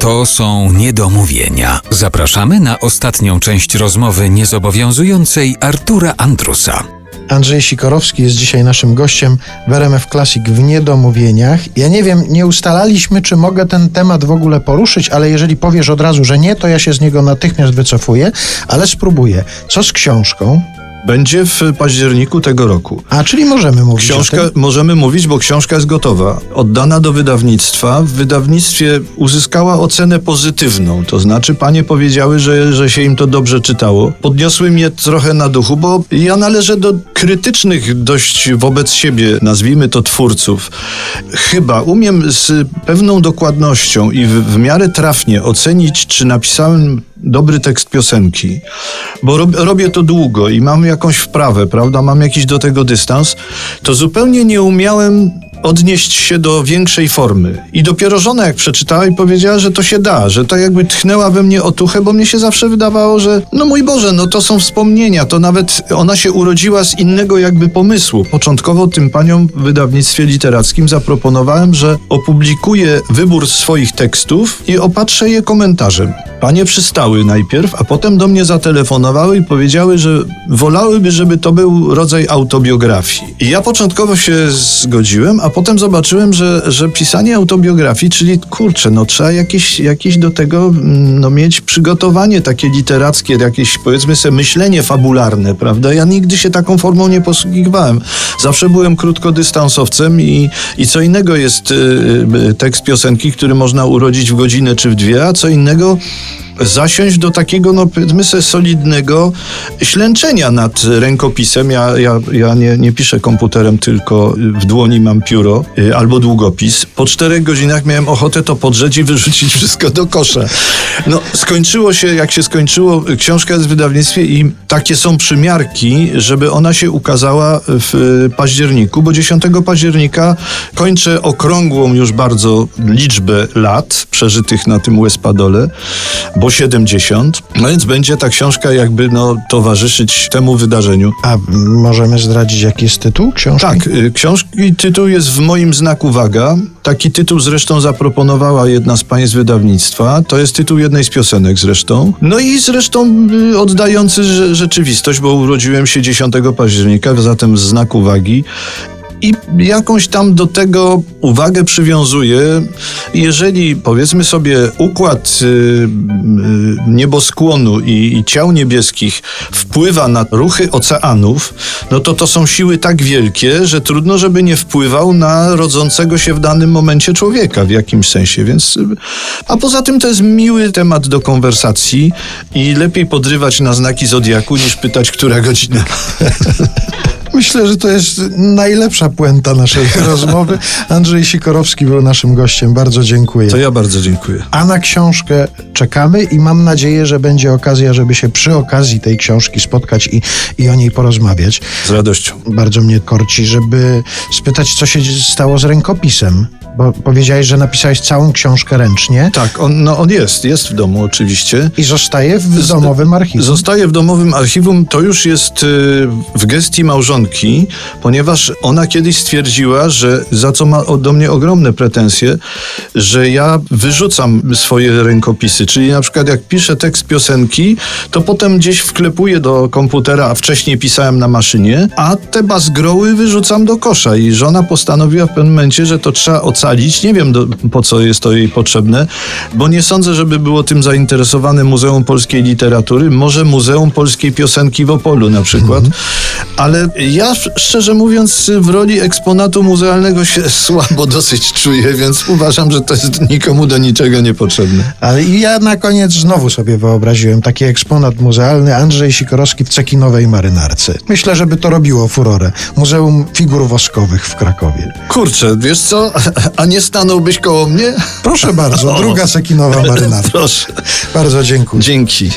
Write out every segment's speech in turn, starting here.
To są niedomówienia. Zapraszamy na ostatnią część rozmowy niezobowiązującej Artura Andrusa. Andrzej Sikorowski jest dzisiaj naszym gościem w RMF Classic w Niedomówieniach. Ja nie wiem, nie ustalaliśmy, czy mogę ten temat w ogóle poruszyć, ale jeżeli powiesz od razu, że nie, to ja się z niego natychmiast wycofuję, ale spróbuję. Co z książką? Będzie w październiku tego roku. A, czyli możemy mówić Książka, o tym? możemy mówić, bo książka jest gotowa. Oddana do wydawnictwa. W wydawnictwie uzyskała ocenę pozytywną. To znaczy, panie powiedziały, że, że się im to dobrze czytało. Podniosły mnie trochę na duchu, bo ja należę do krytycznych dość wobec siebie, nazwijmy to twórców. Chyba umiem z pewną dokładnością i w, w miarę trafnie ocenić, czy napisałem dobry tekst piosenki, bo rob, robię to długo i mam jakąś wprawę, prawda? Mam jakiś do tego dystans, to zupełnie nie umiałem odnieść się do większej formy. I dopiero żona jak przeczytała i powiedziała, że to się da, że to jakby tchnęła we mnie otuchę, bo mnie się zawsze wydawało, że no mój Boże, no to są wspomnienia, to nawet ona się urodziła z innego jakby pomysłu. Początkowo tym paniom w wydawnictwie literackim zaproponowałem, że opublikuję wybór swoich tekstów i opatrzę je komentarzem. Panie przystały najpierw, a potem do mnie zatelefonowały i powiedziały, że wolałyby, żeby to był rodzaj autobiografii. I ja początkowo się zgodziłem, a potem zobaczyłem, że, że pisanie autobiografii, czyli kurczę, no trzeba jakieś, jakieś do tego mm, no, mieć przygotowanie takie literackie, jakieś powiedzmy sobie myślenie fabularne, prawda? Ja nigdy się taką formą nie posługiwałem. Zawsze byłem krótkodystansowcem i, i co innego jest y, y, tekst piosenki, który można urodzić w godzinę czy w dwie, a co innego zasiąść do takiego, no powiedzmy sobie, solidnego ślęczenia nad rękopisem. Ja, ja, ja nie, nie piszę komputerem, tylko w dłoni mam pióro y, albo długopis. Po czterech godzinach miałem ochotę to podrzeć i wyrzucić wszystko do kosza. No, skończyło się, jak się skończyło, książka jest w wydawnictwie i takie są przymiarki, żeby ona się ukazała w październiku, bo 10 października kończę okrągłą już bardzo liczbę lat przeżytych na tym Łespadole, bo 70. No więc będzie ta książka jakby no, towarzyszyć temu wydarzeniu. A możemy zdradzić, jaki jest tytuł książki? Tak, y, książki, tytuł jest w moim znaku waga. Taki tytuł zresztą zaproponowała jedna z państw wydawnictwa. To jest tytuł jednej z piosenek zresztą. No i zresztą y, oddający rze- rzeczywistość, bo urodziłem się 10 października, zatem z znaku wagi. I jakąś tam do tego uwagę przywiązuję. Jeżeli powiedzmy sobie układ y, y, nieboskłonu i, i ciał niebieskich wpływa na ruchy oceanów, no to to są siły tak wielkie, że trudno, żeby nie wpływał na rodzącego się w danym momencie człowieka w jakimś sensie. Więc, a poza tym to jest miły temat do konwersacji i lepiej podrywać na znaki zodiaku niż pytać, która godzina. Myślę, że to jest najlepsza puenta naszej rozmowy. Andrzej Sikorowski był naszym gościem. Bardzo dziękuję. To ja bardzo dziękuję. A na książkę czekamy i mam nadzieję, że będzie okazja, żeby się przy okazji tej książki spotkać i, i o niej porozmawiać. Z radością. Bardzo mnie korci, żeby spytać, co się stało z rękopisem. Bo powiedziałeś, że napisałeś całą książkę ręcznie Tak, on, no on jest, jest w domu oczywiście. i zostaje w domowym archiwum. Zostaje w domowym archiwum. To już jest y, w gestii małżonki, ponieważ ona kiedyś stwierdziła, że za co ma do mnie ogromne pretensje, że ja wyrzucam swoje rękopisy. Czyli na przykład jak piszę tekst piosenki, to potem gdzieś wklepuję do komputera, a wcześniej pisałem na maszynie, a te bazgroły wyrzucam do kosza. I żona postanowiła w pewnym momencie, że to trzeba ocalić. Nie wiem do, po co jest to jej potrzebne, bo nie sądzę, żeby było tym zainteresowane Muzeum Polskiej Literatury, może Muzeum Polskiej Piosenki w Opolu na przykład. Ale ja szczerze mówiąc w roli eksponatu muzealnego się słabo dosyć czuję, więc uważam, że to jest nikomu do niczego niepotrzebne. Ale ja na koniec znowu sobie wyobraziłem taki eksponat muzealny Andrzej Sikorowski w cekinowej marynarce. Myślę, żeby to robiło furorę. Muzeum Figur Woskowych w Krakowie. Kurczę, wiesz co? A nie stanąłbyś koło mnie? Proszę bardzo, druga sekinowa marynarka. Proszę. Bardzo dziękuję. Dzięki.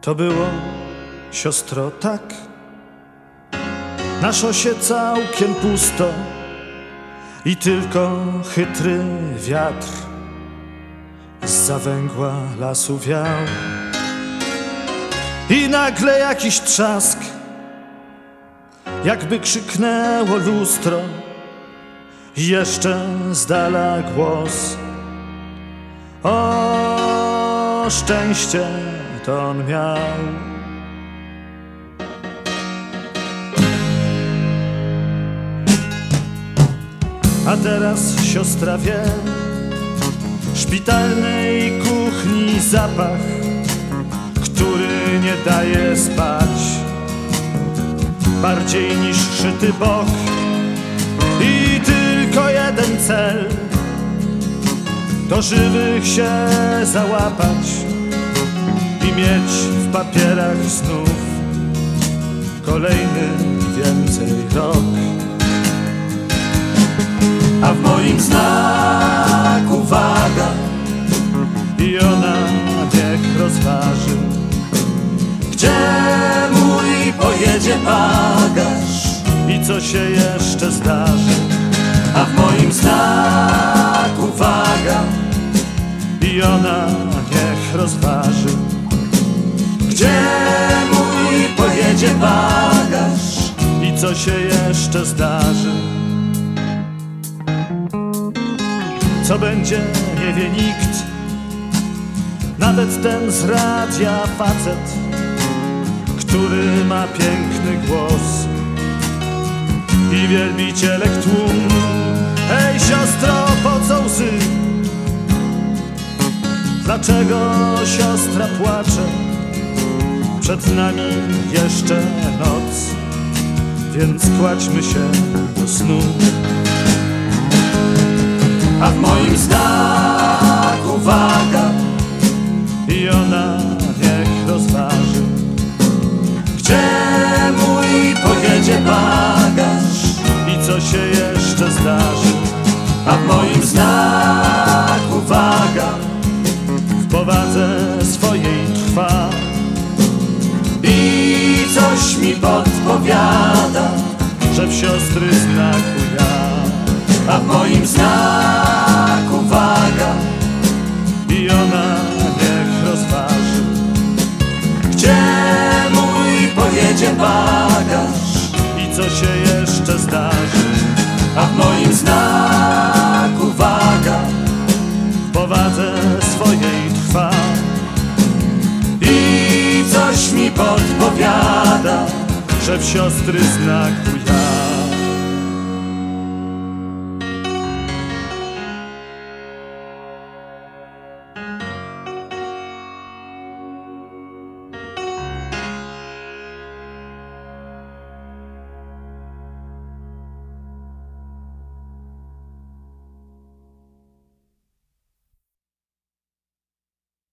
To było, siostro, tak. Na szosie całkiem pusto, I tylko chytry wiatr z zawęgła lasu wiał. I nagle jakiś trzask, jakby krzyknęło lustro. I jeszcze z dala głos. O szczęście to on miał. A teraz siostra wie, szpitalnej kuchni zapach, który nie daje spać. Bardziej niż szyty bok i tylko jeden cel do żywych się załapać i mieć w papierach znów kolejny więcej rok. Bagaż. I co się jeszcze zdarzy. A w moim znaku waga. I ona niech rozważy, gdzie mój pojedzie bagaż? I co się jeszcze zdarzy. Co będzie, nie wie nikt, nawet ten z radia facet, który ma piękny głos i wielbicielek tłum. Ej siostro, po co łzy? Dlaczego siostra płacze? Przed nami jeszcze noc, więc kładźmy się do snu. A w moim znaku zdarzy. A w moim znaku waga w powadze swojej trwa i coś mi podpowiada, że w siostry znaku ja. A w moim znaku swojej trwa i coś mi podpowiada, że w siostry znaku ja.